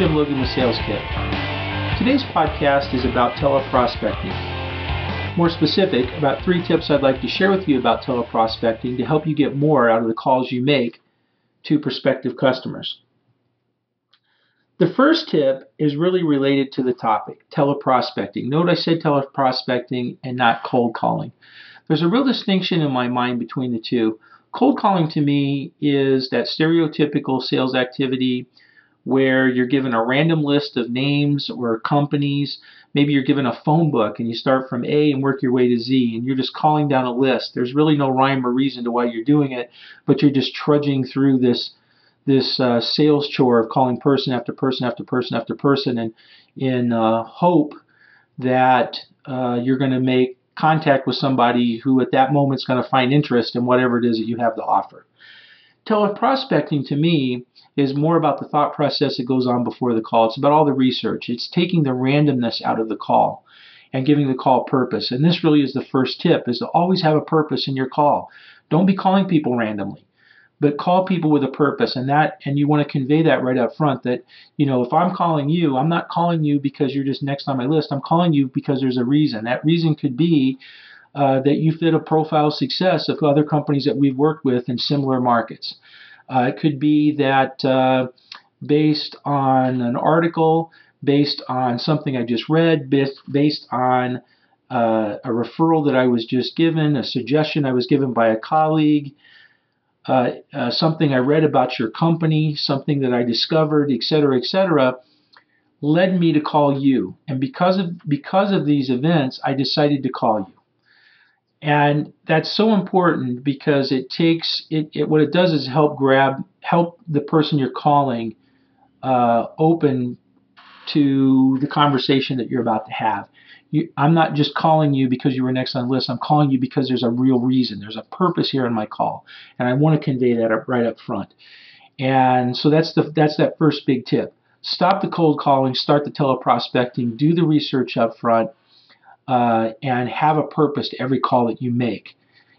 Jim Logan with Sales Kit. Today's podcast is about teleprospecting. More specific, about three tips I'd like to share with you about teleprospecting to help you get more out of the calls you make to prospective customers. The first tip is really related to the topic, teleprospecting. Note I said teleprospecting and not cold calling. There's a real distinction in my mind between the two. Cold calling to me is that stereotypical sales activity where you're given a random list of names or companies. Maybe you're given a phone book and you start from A and work your way to Z and you're just calling down a list. There's really no rhyme or reason to why you're doing it, but you're just trudging through this this uh, sales chore of calling person after person after person after person and in uh, hope that uh, you're going to make contact with somebody who at that moment is going to find interest in whatever it is that you have to offer. Teleprospecting to me is more about the thought process that goes on before the call. It's about all the research. It's taking the randomness out of the call and giving the call purpose. And this really is the first tip is to always have a purpose in your call. Don't be calling people randomly. But call people with a purpose and that and you want to convey that right up front that, you know, if I'm calling you, I'm not calling you because you're just next on my list. I'm calling you because there's a reason. That reason could be uh, that you fit a profile success of other companies that we've worked with in similar markets. Uh, it could be that uh, based on an article, based on something I just read, based, based on uh, a referral that I was just given, a suggestion I was given by a colleague, uh, something I read about your company, something that I discovered, et cetera, et cetera, led me to call you. And because of because of these events, I decided to call you. And that's so important because it takes it, it what it does is help grab help the person you're calling uh, open to the conversation that you're about to have. You, I'm not just calling you because you were next on the list. I'm calling you because there's a real reason. There's a purpose here in my call, and I want to convey that up, right up front. And so that's the that's that first big tip. Stop the cold calling. Start the teleprospecting. Do the research up front uh, and have a purpose to every call that you make,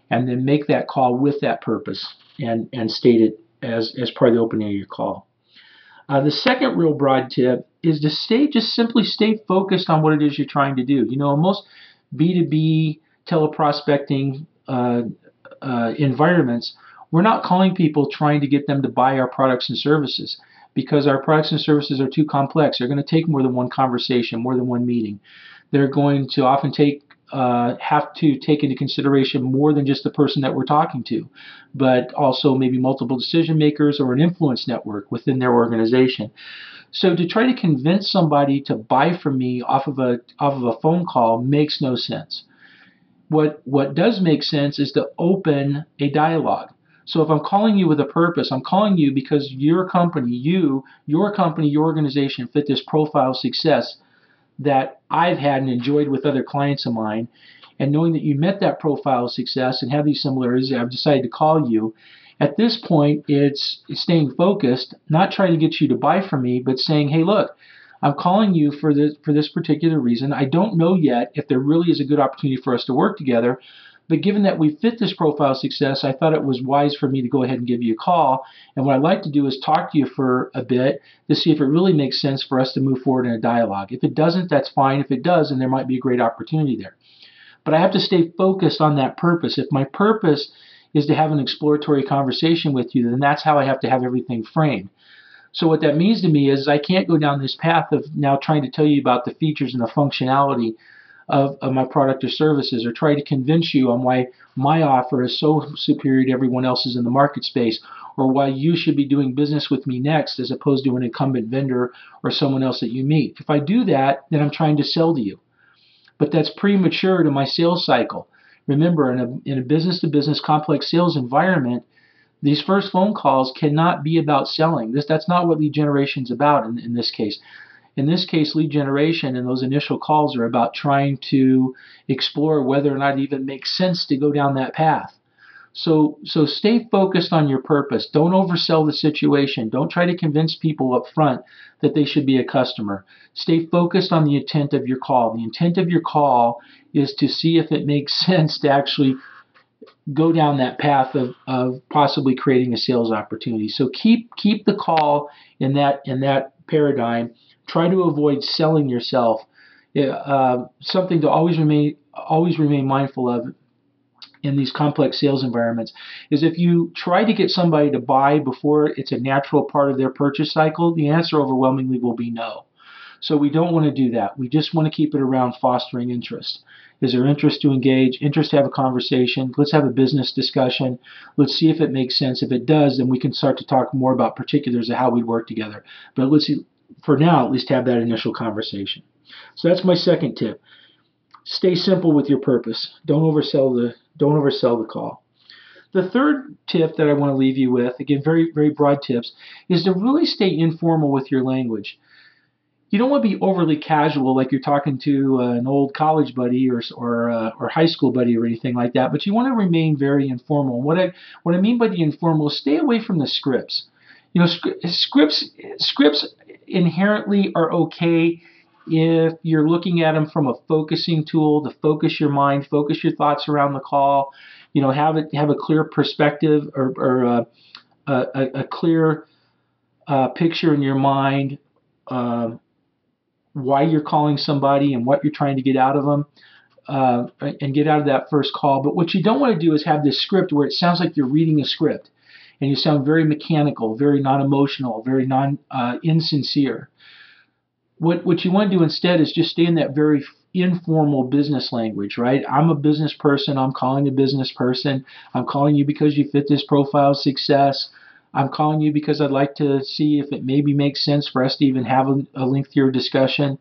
and then make that call with that purpose and and state it as as part of the opening of your call. Uh, the second real broad tip is to stay just simply stay focused on what it is you're trying to do. You know, most B2B teleprospecting uh, uh, environments, we're not calling people trying to get them to buy our products and services because our products and services are too complex. They're going to take more than one conversation, more than one meeting they're going to often take uh, have to take into consideration more than just the person that we're talking to, but also maybe multiple decision makers or an influence network within their organization. So to try to convince somebody to buy from me off of a off of a phone call makes no sense. What what does make sense is to open a dialogue. So if I'm calling you with a purpose, I'm calling you because your company, you, your company, your organization fit this profile of success that I've had and enjoyed with other clients of mine. And knowing that you met that profile of success and have these similarities, I've decided to call you. At this point, it's staying focused, not trying to get you to buy from me, but saying, hey, look, I'm calling you for this, for this particular reason. I don't know yet if there really is a good opportunity for us to work together, but given that we fit this profile success, I thought it was wise for me to go ahead and give you a call. And what I'd like to do is talk to you for a bit to see if it really makes sense for us to move forward in a dialogue. If it doesn't, that's fine. If it does, then there might be a great opportunity there. But I have to stay focused on that purpose. If my purpose is to have an exploratory conversation with you, then that's how I have to have everything framed. So what that means to me is I can't go down this path of now trying to tell you about the features and the functionality of, of my product or services or try to convince you on why my offer is so superior to everyone else's in the market space or why you should be doing business with me next as opposed to an incumbent vendor or someone else that you meet. If I do that, then I'm trying to sell to you. But that's premature to my sales cycle. Remember, in a, in a business to business complex sales environment, these first phone calls cannot be about selling. This that's not what lead generation is about in, in this case. In this case, lead generation and those initial calls are about trying to explore whether or not it even makes sense to go down that path. So, so stay focused on your purpose. Don't oversell the situation. Don't try to convince people up front that they should be a customer. Stay focused on the intent of your call. The intent of your call is to see if it makes sense to actually go down that path of, of possibly creating a sales opportunity. So keep keep the call in that in that paradigm. Try to avoid selling yourself. Uh, something to always remain always remain mindful of in these complex sales environments is if you try to get somebody to buy before it's a natural part of their purchase cycle, the answer overwhelmingly will be no. So we don't want to do that. We just want to keep it around fostering interest. Is there interest to engage, interest to have a conversation? Let's have a business discussion. Let's see if it makes sense. If it does, then we can start to talk more about particulars of how we work together. But let's see, for now, at least have that initial conversation. So that's my second tip. Stay simple with your purpose. Don't oversell the don't oversell the call. The third tip that I want to leave you with, again, very, very broad tips, is to really stay informal with your language. You don't want to be overly casual, like you're talking to uh, an old college buddy or or, uh, or high school buddy or anything like that. But you want to remain very informal. What I what I mean by the informal stay away from the scripts. You know, scripts scripts inherently are okay if you're looking at them from a focusing tool to focus your mind, focus your thoughts around the call, you know, have it have a clear perspective or, or uh, a, a, clear uh, picture in your mind uh, why you're calling somebody and what you're trying to get out of them. Uh, and get out of that first call. But what you don't want to do is have this script where it sounds like you're reading a script and you sound very mechanical, very non emotional, very non uh, insincere. What what you want to do instead is just stay in that very informal business language, right? I'm a business person. I'm calling a business person. I'm calling you because you fit this profile success. I'm calling you because I'd like to see if it maybe makes sense for us to even have a, a lengthier discussion.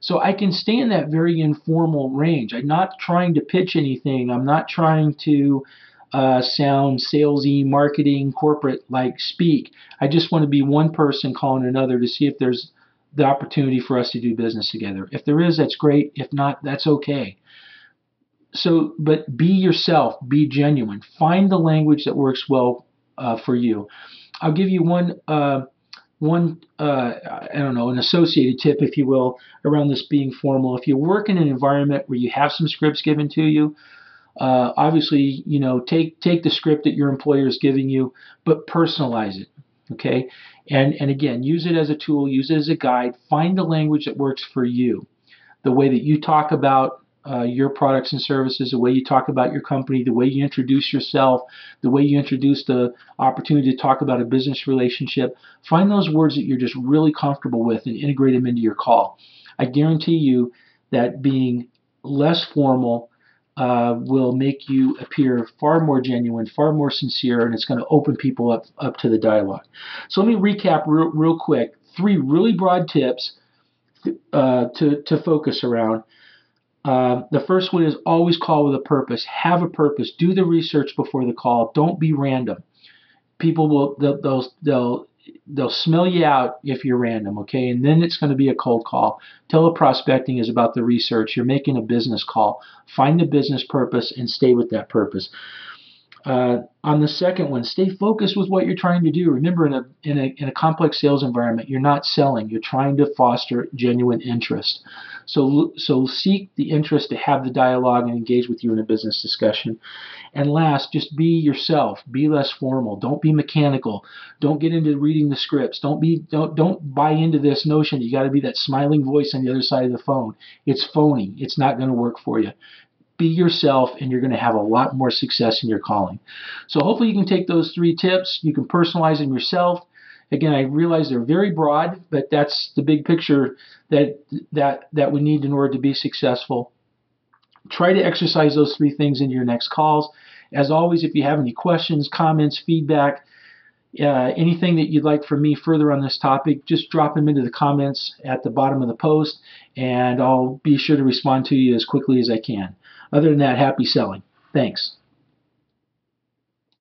So I can stay in that very informal range. I'm not trying to pitch anything. I'm not trying to uh, sound salesy, marketing, corporate like speak. I just want to be one person calling another to see if there's the opportunity for us to do business together. If there is, that's great. If not, that's okay. So, but be yourself, be genuine. Find the language that works well uh, for you. I'll give you one, uh, one, uh, I don't know, an associated tip, if you will, around this being formal. If you work in an environment where you have some scripts given to you, uh, obviously, you know, take take the script that your employer is giving you, but personalize it. Okay, and, and again, use it as a tool, use it as a guide. Find the language that works for you. The way that you talk about uh, your products and services, the way you talk about your company, the way you introduce yourself, the way you introduce the opportunity to talk about a business relationship. Find those words that you're just really comfortable with and integrate them into your call. I guarantee you that being less formal uh, will make you appear far more genuine, far more sincere, and it's going to open people up, up to the dialogue. So let me recap real, real quick three really broad tips uh, to, to focus around. Uh, the first one is always call with a purpose. Have a purpose. Do the research before the call. Don't be random. People will they'll they'll, they'll they'll smell you out if you're random, okay? And then it's going to be a cold call. Teleprospecting is about the research. You're making a business call. Find the business purpose and stay with that purpose. Uh, on the second one, stay focused with what you're trying to do. Remember, in a, in a in a complex sales environment, you're not selling. You're trying to foster genuine interest. So so seek the interest to have the dialogue and engage with you in a business discussion. And last, just be yourself. Be less formal. Don't be mechanical. Don't get into reading the scripts. Don't be don't don't buy into this notion that you got to be that smiling voice on the other side of the phone. It's phony. It's not going to work for you be yourself and you're going to have a lot more success in your calling. So hopefully you can take those three tips, you can personalize them yourself. Again, I realize they're very broad, but that's the big picture that that that we need in order to be successful. Try to exercise those three things in your next calls. As always, if you have any questions, comments, feedback, uh, anything that you'd like from me further on this topic, just drop them into the comments at the bottom of the post, and I'll be sure to respond to you as quickly as I can. Other than that, happy selling. Thanks.